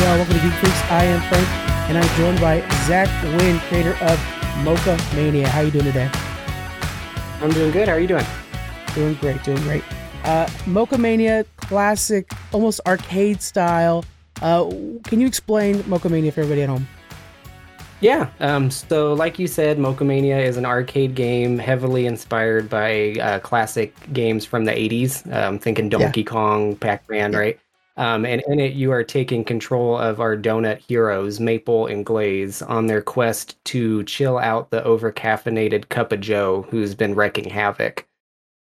y'all? Welcome to Geek Freaks. I am Frank, and I'm joined by Zach Winn, creator of Mocha Mania. How you doing today? I'm doing good. How are you doing? Doing great, doing great. Uh, Mocha Mania, classic, almost arcade style. Uh, can you explain Mocha Mania for everybody at home? Yeah. Um, so, like you said, Mocha Mania is an arcade game heavily inspired by uh, classic games from the 80s. Um, thinking Donkey yeah. Kong, Pac Man, yeah. right? Um, and in it, you are taking control of our donut heroes, Maple and Glaze, on their quest to chill out the overcaffeinated Cup of Joe who's been wrecking havoc.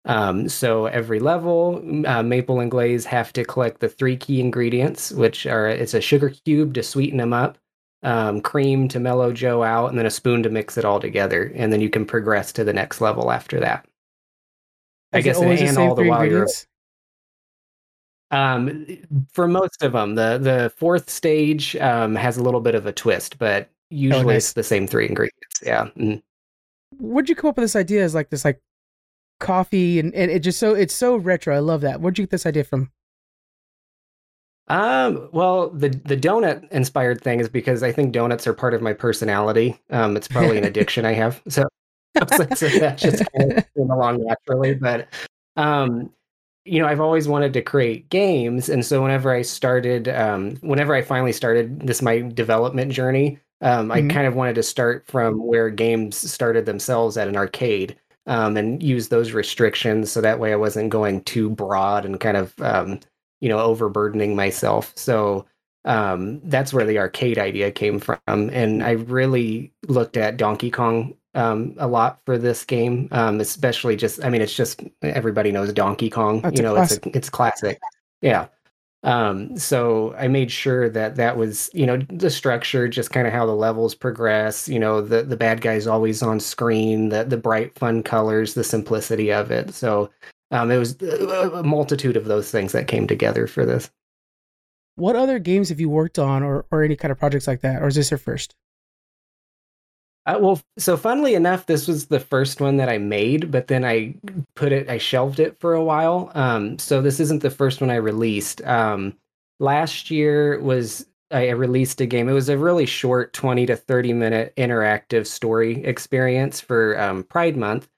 Um, so every level, uh, Maple and Glaze have to collect the three key ingredients, which are it's a sugar cube to sweeten them up, um, cream to mellow Joe out, and then a spoon to mix it all together. And then you can progress to the next level after that. Is I guess and, and all the while you're um, for most of them, the the fourth stage um, has a little bit of a twist, but oh, usually oh, nice. it's the same three ingredients. Yeah. Mm. Where'd you come up with this idea? As like this like coffee and, and it just so it's so retro. I love that. Where'd you get this idea from? Um, well, the the donut inspired thing is because I think donuts are part of my personality. Um, it's probably an addiction I have. So, so that just kind of came along naturally. But um, you know, I've always wanted to create games, and so whenever I started, um, whenever I finally started this my development journey, um, mm-hmm. I kind of wanted to start from where games started themselves at an arcade, um, and use those restrictions so that way I wasn't going too broad and kind of, um, you know, overburdening myself. So um, that's where the arcade idea came from, and I really looked at Donkey Kong um, a lot for this game, um, especially just. I mean, it's just everybody knows Donkey Kong. That's you know, it's a, it's classic. Yeah. Um, so I made sure that that was, you know, the structure, just kind of how the levels progress. You know, the the bad guy's always on screen, the the bright, fun colors, the simplicity of it. So um, it was a multitude of those things that came together for this. What other games have you worked on, or or any kind of projects like that, or is this your first? Uh, well, so funnily enough, this was the first one that I made, but then I put it, I shelved it for a while. Um, so this isn't the first one I released. Um, last year was I released a game. It was a really short, twenty to thirty minute interactive story experience for um, Pride Month.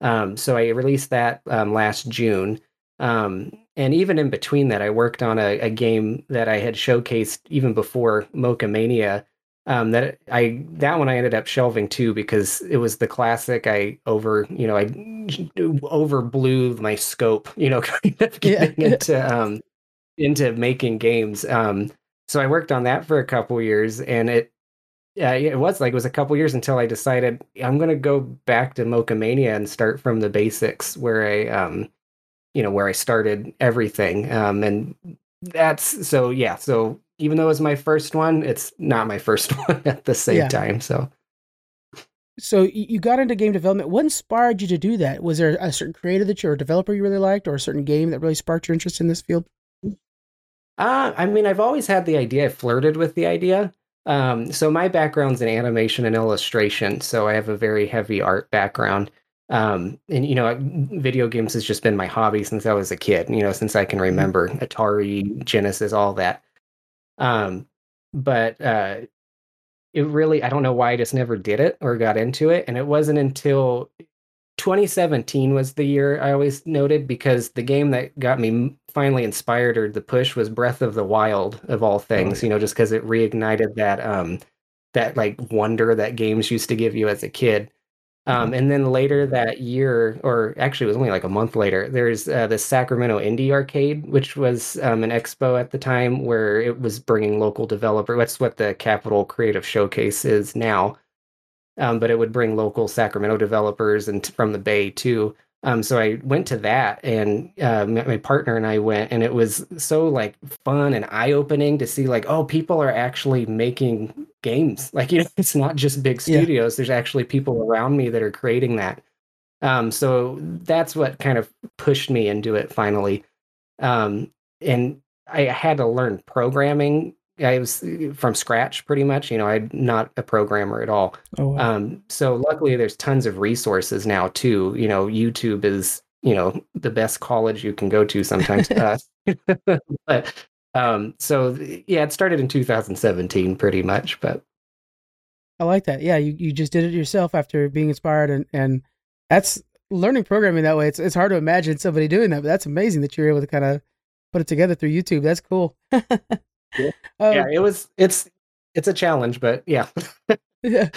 Um, so I released that um, last June. Um, and even in between that, I worked on a, a game that I had showcased even before Mocha Mania um, that I that one I ended up shelving too because it was the classic. I over you know I over blew my scope. You know, kind of getting yeah. into um, into making games. Um, so I worked on that for a couple years, and it yeah, it was like it was a couple years until I decided I'm gonna go back to Mocha Mania and start from the basics where I um you know where I started everything. Um, and that's so yeah so even though it was my first one, it's not my first one at the same yeah. time. So, so you got into game development. What inspired you to do that? Was there a certain creator that you or developer you really liked, or a certain game that really sparked your interest in this field? Uh, I mean, I've always had the idea. I flirted with the idea. Um, so my background's in animation and illustration, so I have a very heavy art background. Um, and you know, video games has just been my hobby since I was a kid. You know, since I can mm-hmm. remember, Atari, Genesis, all that. Um, but uh, it really, I don't know why I just never did it or got into it. And it wasn't until 2017 was the year I always noted because the game that got me finally inspired or the push was Breath of the Wild of all things, you know, just because it reignited that um that like wonder that games used to give you as a kid. Um, mm-hmm. and then later that year, or actually it was only like a month later, there's uh, the Sacramento Indie Arcade, which was um, an expo at the time where it was bringing local developer. That's what the Capital Creative Showcase is now. Um, but it would bring local Sacramento developers and t- from the Bay too. Um, so I went to that, and uh, my partner and I went, and it was so like fun and eye opening to see like, oh, people are actually making games. Like you know, it's not just big studios. Yeah. There's actually people around me that are creating that. Um, so that's what kind of pushed me into it finally. Um, and I had to learn programming I was uh, from scratch pretty much. You know, I'm not a programmer at all. Oh, wow. um, so luckily, there's tons of resources now too. You know, YouTube is you know the best college you can go to sometimes. uh, but Um, so yeah, it started in 2017 pretty much, but I like that. Yeah, you, you just did it yourself after being inspired and, and that's learning programming that way. It's it's hard to imagine somebody doing that, but that's amazing that you're able to kind of put it together through YouTube. That's cool. yeah. Um, yeah, it was it's it's a challenge, but yeah. yeah.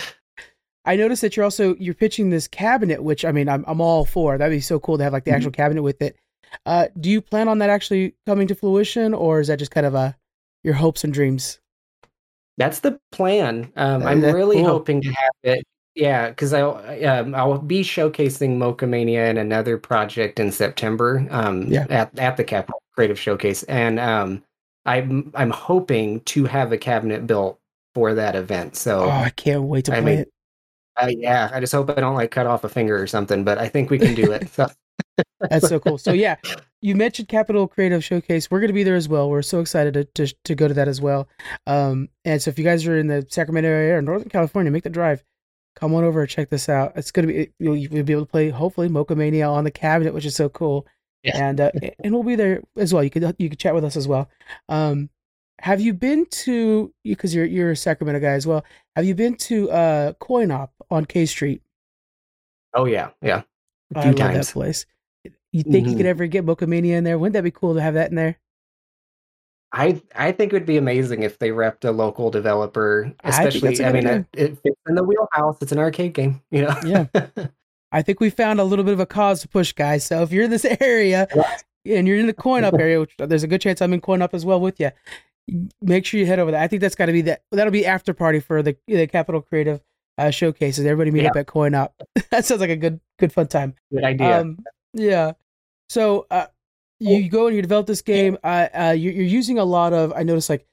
I noticed that you're also you're pitching this cabinet, which I mean I'm I'm all for. That'd be so cool to have like the actual mm-hmm. cabinet with it. Uh, do you plan on that actually coming to fruition, or is that just kind of a your hopes and dreams? That's the plan. Um, I'm really cool. hoping to have it. Yeah, because I'll um, I'll be showcasing Mochamania in another project in September. Um, yeah. at at the Capital Creative Showcase, and um, I'm I'm hoping to have a cabinet built for that event. So oh, I can't wait to I play mean, it. Uh, yeah, I just hope I don't like cut off a finger or something, but I think we can do it. So. That's so cool. So yeah, you mentioned Capital Creative Showcase. We're going to be there as well. We're so excited to, to, to go to that as well. Um, and so if you guys are in the Sacramento area or Northern California, make the drive. Come on over and check this out. It's going to be you'll, you'll be able to play hopefully Mocha Mania on the cabinet, which is so cool. Yeah. And uh, and we'll be there as well. You could you could chat with us as well. Um, have you been to because you're you're a Sacramento guy as well? Have you been to uh, Coin Op on K Street? Oh yeah, yeah. A few I times. love that place. You think mm-hmm. you could ever get Mochamania in there? Wouldn't that be cool to have that in there? I I think it would be amazing if they repped a local developer, especially. I, I mean, it, it, fits in the wheelhouse. It's an arcade game, you know. yeah. I think we found a little bit of a cause to push, guys. So if you're in this area and you're in the Coin Op area, which there's a good chance I'm in Coin Op as well with you, make sure you head over there. I think that's got to be that. That'll be after party for the the Capital Creative uh, showcases. Everybody meet yeah. up at Coin Op. that sounds like a good good fun time. Good idea. Um, yeah. So uh, you go and you develop this game. Uh, uh, you're, you're, using a lot of. I noticed like,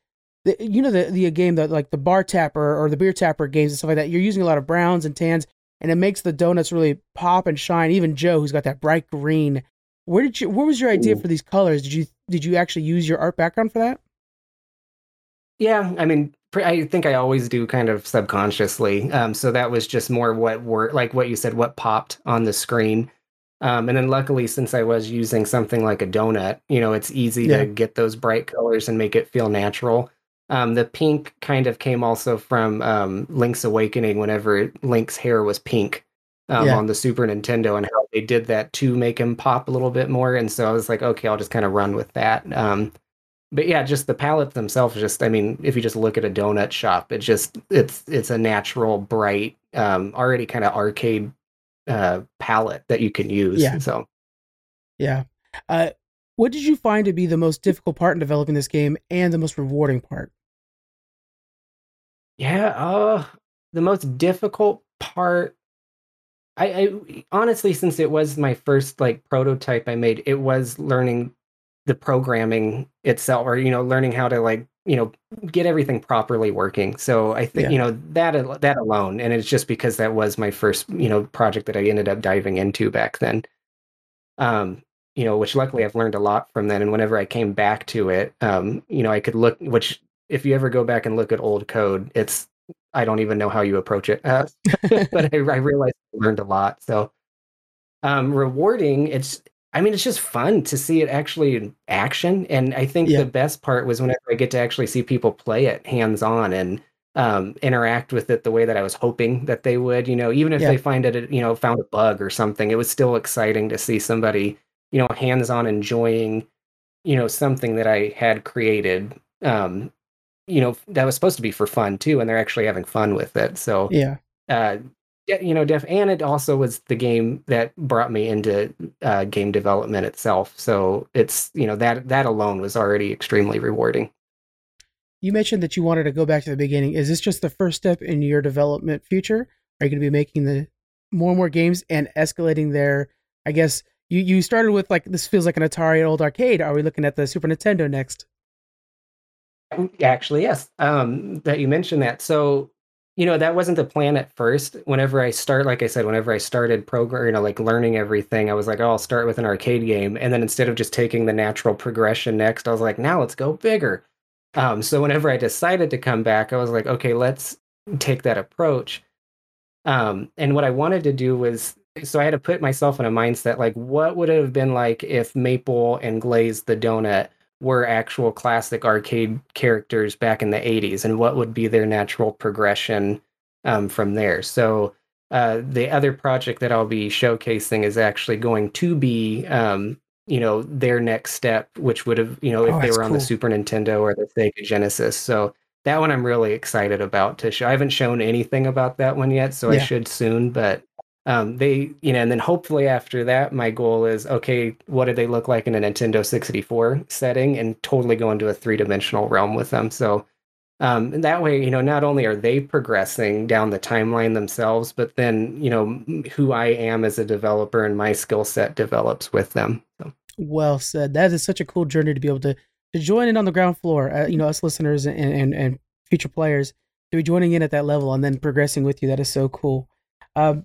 the, you know, the the game that like the bar tapper or the beer tapper games and stuff like that. You're using a lot of browns and tans, and it makes the donuts really pop and shine. Even Joe, who's got that bright green. Where did you? What was your idea Ooh. for these colors? Did you did you actually use your art background for that? Yeah, I mean, I think I always do kind of subconsciously. Um, so that was just more what were like what you said, what popped on the screen. Um, and then luckily, since I was using something like a donut, you know, it's easy yeah. to get those bright colors and make it feel natural. Um, the pink kind of came also from um, Link's Awakening whenever Link's hair was pink um, yeah. on the Super Nintendo and how they did that to make him pop a little bit more. And so I was like, okay, I'll just kind of run with that. Um, but yeah, just the palettes themselves, just, I mean, if you just look at a donut shop, it just, it's, it's a natural, bright, um, already kind of arcade uh, palette that you can use. Yeah. So, yeah. Uh, what did you find to be the most difficult part in developing this game and the most rewarding part? Yeah, uh, the most difficult part. I, I honestly, since it was my first like prototype I made, it was learning the programming itself, or you know, learning how to like you know get everything properly working. So i think yeah. you know that that alone and it's just because that was my first you know project that i ended up diving into back then. Um you know which luckily i've learned a lot from then and whenever i came back to it um you know i could look which if you ever go back and look at old code it's i don't even know how you approach it uh, but I, I realized i learned a lot. So um rewarding it's I mean, it's just fun to see it actually in action. And I think yeah. the best part was whenever I get to actually see people play it hands on and um, interact with it the way that I was hoping that they would. You know, even if yeah. they find it, you know, found a bug or something, it was still exciting to see somebody, you know, hands on enjoying, you know, something that I had created. Um, you know, that was supposed to be for fun too, and they're actually having fun with it. So yeah, uh, you know, def, and it also was the game that brought me into uh, game development itself. So it's you know that that alone was already extremely rewarding. You mentioned that you wanted to go back to the beginning. Is this just the first step in your development future? Are you going to be making the more and more games and escalating their? I guess you you started with like this feels like an Atari old arcade. Are we looking at the Super Nintendo next? Actually, yes. Um, that you mentioned that. So you know that wasn't the plan at first. Whenever i start like i said whenever i started program you know like learning everything i was like oh i'll start with an arcade game. And then instead of just taking the natural progression next i was like now let's go bigger. Um, so whenever i decided to come back i was like okay let's take that approach. Um, and what i wanted to do was so i had to put myself in a mindset like what would it have been like if maple and glaze the donut were actual classic arcade characters back in the 80s and what would be their natural progression um, from there. So uh, the other project that I'll be showcasing is actually going to be, um, you know, their next step, which would have, you know, if Oh, they were on the. Super Nintendo or the Sega Genesis. So that one I'm really excited about to show. I haven't shown anything about that one yet, so I should soon. But um, they, you know, and then hopefully after that, my goal is okay, what do they look like in a Nintendo 64 setting, and totally go into a three dimensional realm with them. So um, that way, you know, not only are they progressing down the timeline themselves, but then, you know, who I am as a developer and my skill set develops with them. So, Well said. That is such a cool journey to be able to to join in on the ground floor. Uh, you know, us listeners and, and and future players to be joining in at that level and then progressing with you. That is so cool. Um,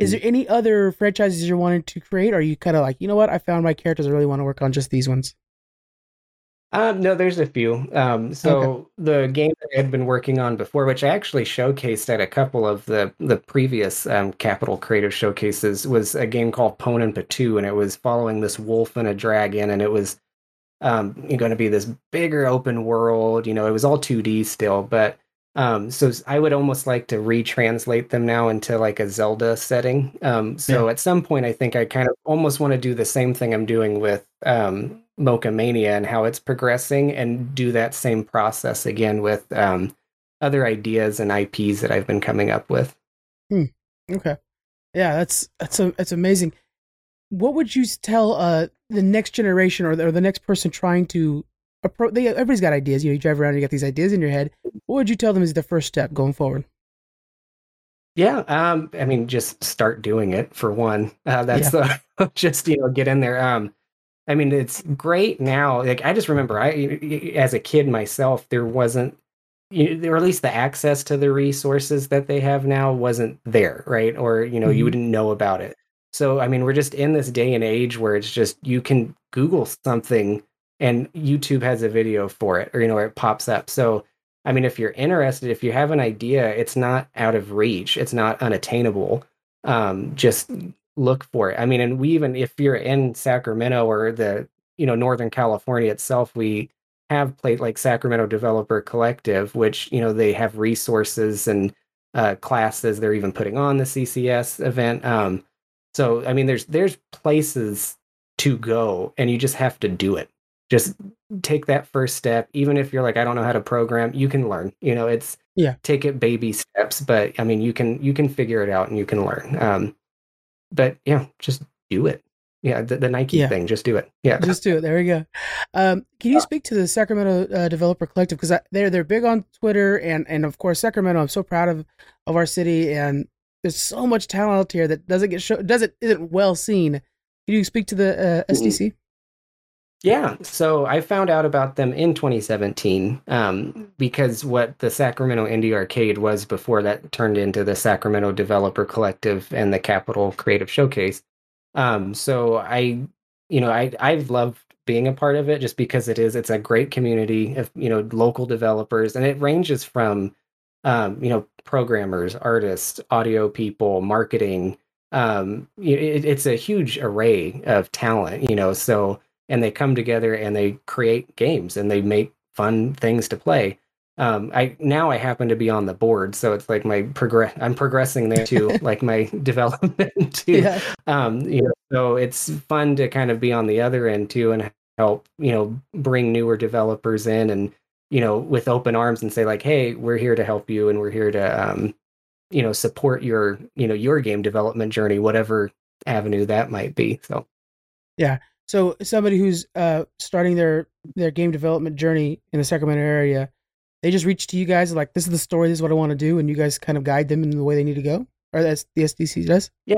is there any other franchises you're wanting to create? Or are you kind of like, you know what, I found my characters. I really want to work on just these ones. um, no, there's a few. Um, so the game that I had been working on before, which I actually showcased at a couple of the the previous um, Capital Creative showcases, was a game called Pon and Patu, and it was following this wolf and a dragon, and it was um, going to be this bigger open world. You know, it was all 2D still, but um, so I would almost like to retranslate them now into like a Zelda setting. Um, so at some point, I think I kind of almost want to do the same thing I'm doing with um, Mocha Mania and how it's progressing, and do that same process again with um, other ideas and IPs that I've been coming up with. Hmm. Okay. Yeah, that's that's a that's amazing. What would you tell uh the next generation or the, or the next person trying to approach? They everybody's got ideas. You know, you drive around, and you got these ideas in your head. What would you tell them is the first step going forward? Yeah, um, I mean, just start doing it for one. Uh, that's the just you know get in there. Um, I mean, it's great now. Like I just remember, I as a kid myself, there wasn't, you know, or at least the access to the resources that they have now wasn't there, right? Or you know, you Mhm. wouldn't know about it. So I mean, we're just in this day and age where it's just you can Google something and YouTube has a video for it, or you know, where it pops up. So I mean, if you're interested, if you have an idea, it's not out of reach, it's not unattainable. Um, just look for it. I mean, and we even if you're in Sacramento or the you know Northern California itself, we have played like Sacramento Developer Collective, which you know they have resources and uh, classes. They're even putting on the CCS event. Um, so I mean, there's there's places to go, and you just have to do it. Just take that first step even if you're like i don't know how to program you can learn you know it's Yeah. take it baby steps but i mean you can you can figure it out and you can learn um but yeah just do it yeah the, the nike Yeah. thing just do it yeah Just do it. There we go. Um, can you speak to the Sacramento uh, Developer Collective because they're they're big on Twitter and and of course Sacramento. I'm so proud of of our city and there's so much talent out here that doesn't get show doesn't isn't well seen. Can you speak to the uh, SDC? Yeah, so I found out about them in 2017 um, because what the Sacramento Indie Arcade was before that turned into the Sacramento Developer Collective and the Capital Creative Showcase. Um, so I, you know, I I've loved being a part of it just because it is it's a great community of you know local developers and it ranges from um, you know programmers, artists, audio people, marketing. Um, it, it's a huge array of talent, you know. So and they come together and they create games and they make fun things to play. Um, I now I happen to be on the board, so it's like my progress. I'm progressing there too, like my development too. Yeah. Um, you know, so it's fun to kind of be on the other end too and help you know bring newer developers in and you know with open arms and say like, hey, we're here to help you and we're here to um, you know support your you know your game development journey, whatever avenue that might be. So. So somebody who's uh, starting their their game development journey in the Sacramento area, they just reach to you guys like, "This is the story. This is what I want to do," and you guys kind of guide them in the way they need to go. Or that's the SDC does. Yeah.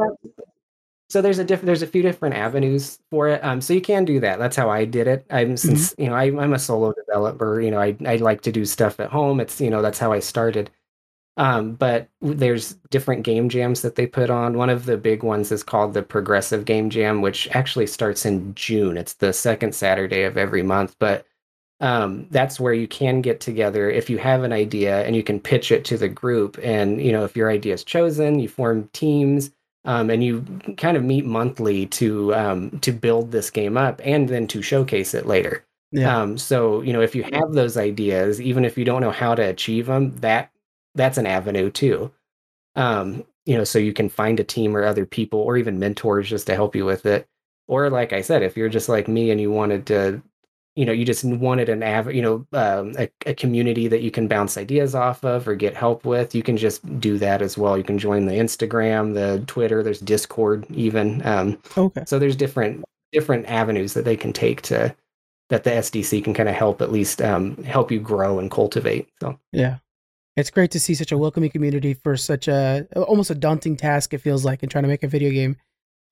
So there's a diff- there's a few different avenues for it. Um, so you can do that. That's how I did it. I'm since you know I, I'm a solo developer. You know I I like to do stuff at home. It's you know that's how I started. Um, but there's different game jams that they put on. One of the big ones is called the Progressive Game Jam, which actually starts in June. It's the second Saturday of every month, but um, that's where you can get together if you have an idea and you can pitch it to the group. And you know, if your idea is chosen, you form teams, um, and you kind of meet monthly to um, to build this game up and then to showcase it later. Yeah. Um, so you know, if you have those ideas, even if you don't know how to achieve them, that that's an avenue too. Um, you know, so you can find a team or other people or even mentors just to help you with it. Or like I said, if you're just like me and you wanted to you know you just wanted an av- you know um, a, a, community that you can bounce ideas off of or get help with you can just do that as well you can join the instagram the twitter there's discord even um, okay so there's different different avenues that they can take to that the sdc can kind of help at least um, help you grow and cultivate so yeah it's great to see such a welcoming community for such a almost a daunting task it feels like in trying to make a video game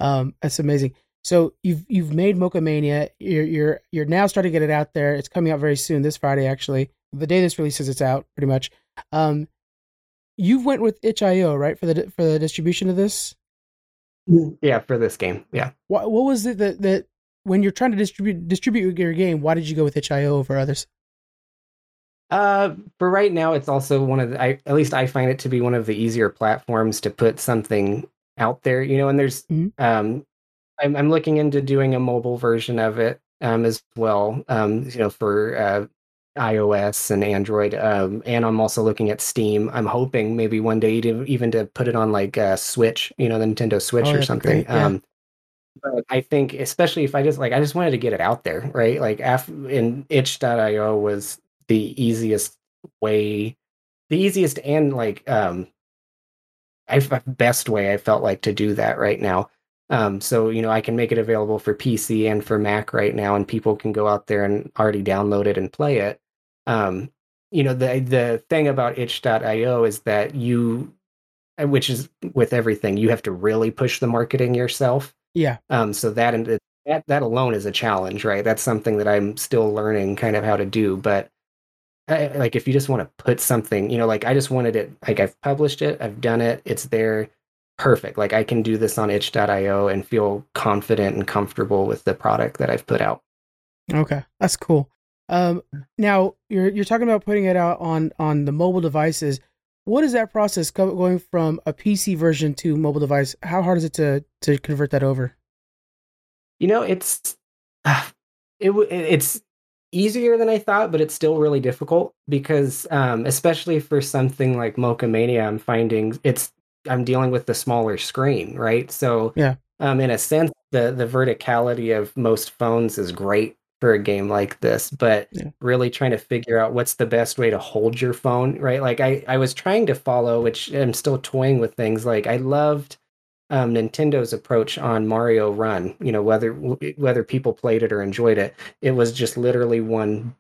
um, that's amazing so you've you've made Mocha Mania. You're you're you're now starting to get it out there. It's coming out very soon, this Friday actually. The day this releases, it's out pretty much. Um, you went with itch.io, right, for the for the distribution of this? Yeah, for this game. Yeah. What what was it that that when you're trying to distribute distribute your game, why did you go with itch.io over others? Uh, for right now, it's also one of the, I at least I find it to be one of the easier platforms to put something out there. You know, and there's mm-hmm. um I'm, I'm looking into doing a mobile version of it um, as well. Um, you know, for uh, iOS and Android, um, and I'm also looking at Steam. I'm hoping maybe one day to, even to put it on like a Switch, you know, the Nintendo Switch oh, or something. Yeah. Um, but I think, especially if I just like, I just wanted to get it out there, right? Like, after in itch.io was the easiest way, the easiest and like um, I best way I felt like to do that right now. Um, so you know, I can make it available for PC and for Mac right now, and people can go out there and already download it and play it. Um, you know, the the thing about itch.io is that you, uh, which is with everything, you have to really push the marketing yourself. Yeah. Um. So that and that that alone is a challenge, right? That's something that I'm still learning kind of how to do, but. I, like if you just want to put something, you know, like I just wanted it, like I've published it, I've done it, it's there perfect. Like I can do this on itch.io and feel confident and comfortable with the product that I've put out. Okay, that's cool. Um, now you're you're talking about putting it out on on the mobile devices. What is that process going from a PC version to mobile device? How hard is it to to convert that over? You know, it's uh, it it's easier than I thought, but it's still really difficult because, um, especially for something like Mocha Mania, I'm finding it's I'm dealing with the smaller screen, right? So yeah, um, in a sense, the the verticality of most phones is great for a game like this, but yeah. really trying to figure out what's the best way to hold your phone, right? Like I I was trying to follow, which I'm still toying with things. Like I loved um, Nintendo's approach on Mario Run. You know, whether whether people played it or enjoyed it, it was just literally one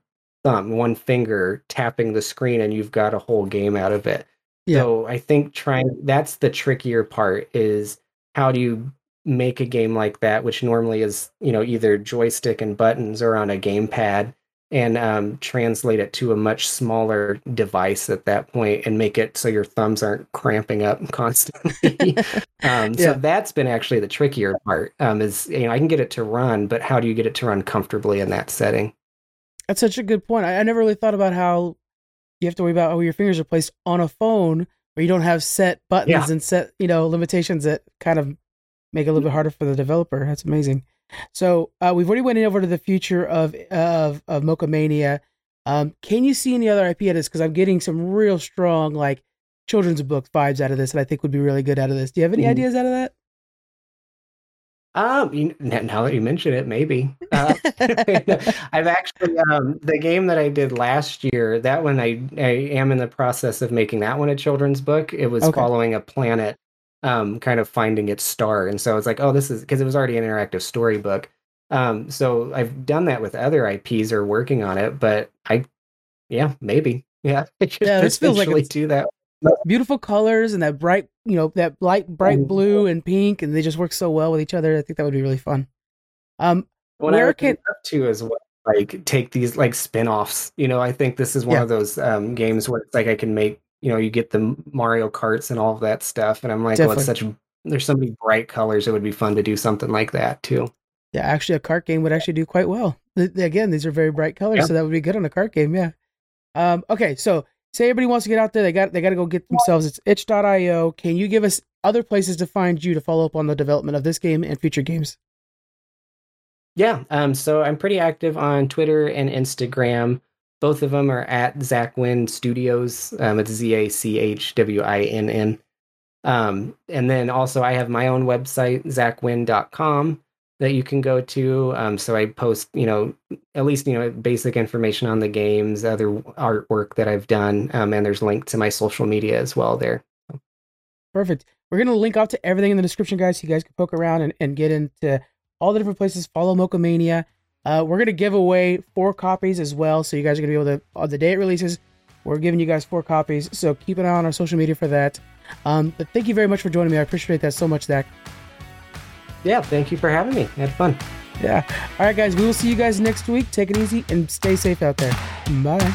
thumb, one finger tapping the screen, and you've got a whole game out of it. Yeah. So I think trying that's the trickier part is how do you make a game like that, which normally is, you know, either joystick and buttons or on a gamepad and um, translate it to a much smaller device at that point and make it so your thumbs aren't cramping up constantly. um, yeah. So that's been actually the trickier part. Um, is you know I can get it to run, but how do you get it to run comfortably in that setting? That's such a good point. I, I never really thought about how you have to worry about how your fingers are placed on a phone where you don't have set buttons yeah. and set you know limitations that kind of make it a little bit harder for the developer. That's amazing. So uh, we've already went over to the future of of of Mocha Mania. Um, can you see any other IP this? Because I'm getting some real strong like children's book vibes out of this, and I think would be really good out of this. Do you have any mm. ideas out of that? Um, now that you mention it, maybe. Uh, I've actually um, the game that I did last year. That one, I I am in the process of making that one a children's book. It was okay. following a planet, um, kind of finding its star, and so it's like, oh, this is because it was already an interactive storybook. Um, so I've done that with other IPs or working on it, but I, yeah, maybe, yeah, I could yeah, this feels like do that beautiful colors and that bright, you know, that light bright oh, blue and pink, and they just work so well with each other. I think that would be really fun. Um, what where I can up to as well, like take these like spin-offs. You know, I think this is one yeah. of those um, games where it's like I can make. You know, you get the Mario Karts and all of that stuff, and I'm like, Definitely. well, it's such. There's so many bright colors. It would be fun to do something like that too. Yeah, actually, a cart game would actually do quite well. Again, these are very bright colors, yeah. so that would be good on a cart game. Yeah. Um, okay, so say everybody wants to get out there, they got they got to go get themselves. It's itch.io. Can you give us other places to find you to follow up on the development of this game and future games? Yeah. Um, so I'm pretty active on Twitter and Instagram. Both of them are at Zachwinn Studios. Um, it's Z A C H W I N N. Um, and then also, I have my own website, zachwinn.com, that you can go to. Um, so I post, you know, at least, you know, basic information on the games, other artwork that I've done. Um, and there's link to my social media as well there. Perfect. We're going to link up to everything in the description, guys, so you guys can poke around and, and get into all the different places. Follow Mocha Uh, we're going to give away four copies as well. So you guys are going to be able to, on the day it releases, we're giving you guys four copies. So keep an eye on our social media for that. Um, but thank you very much for joining me. I appreciate that so much, Zach. Yeah, thank you for having me. I had fun. Yeah. All right, guys. We will see you guys next week. Take it easy and stay safe out there. Bye.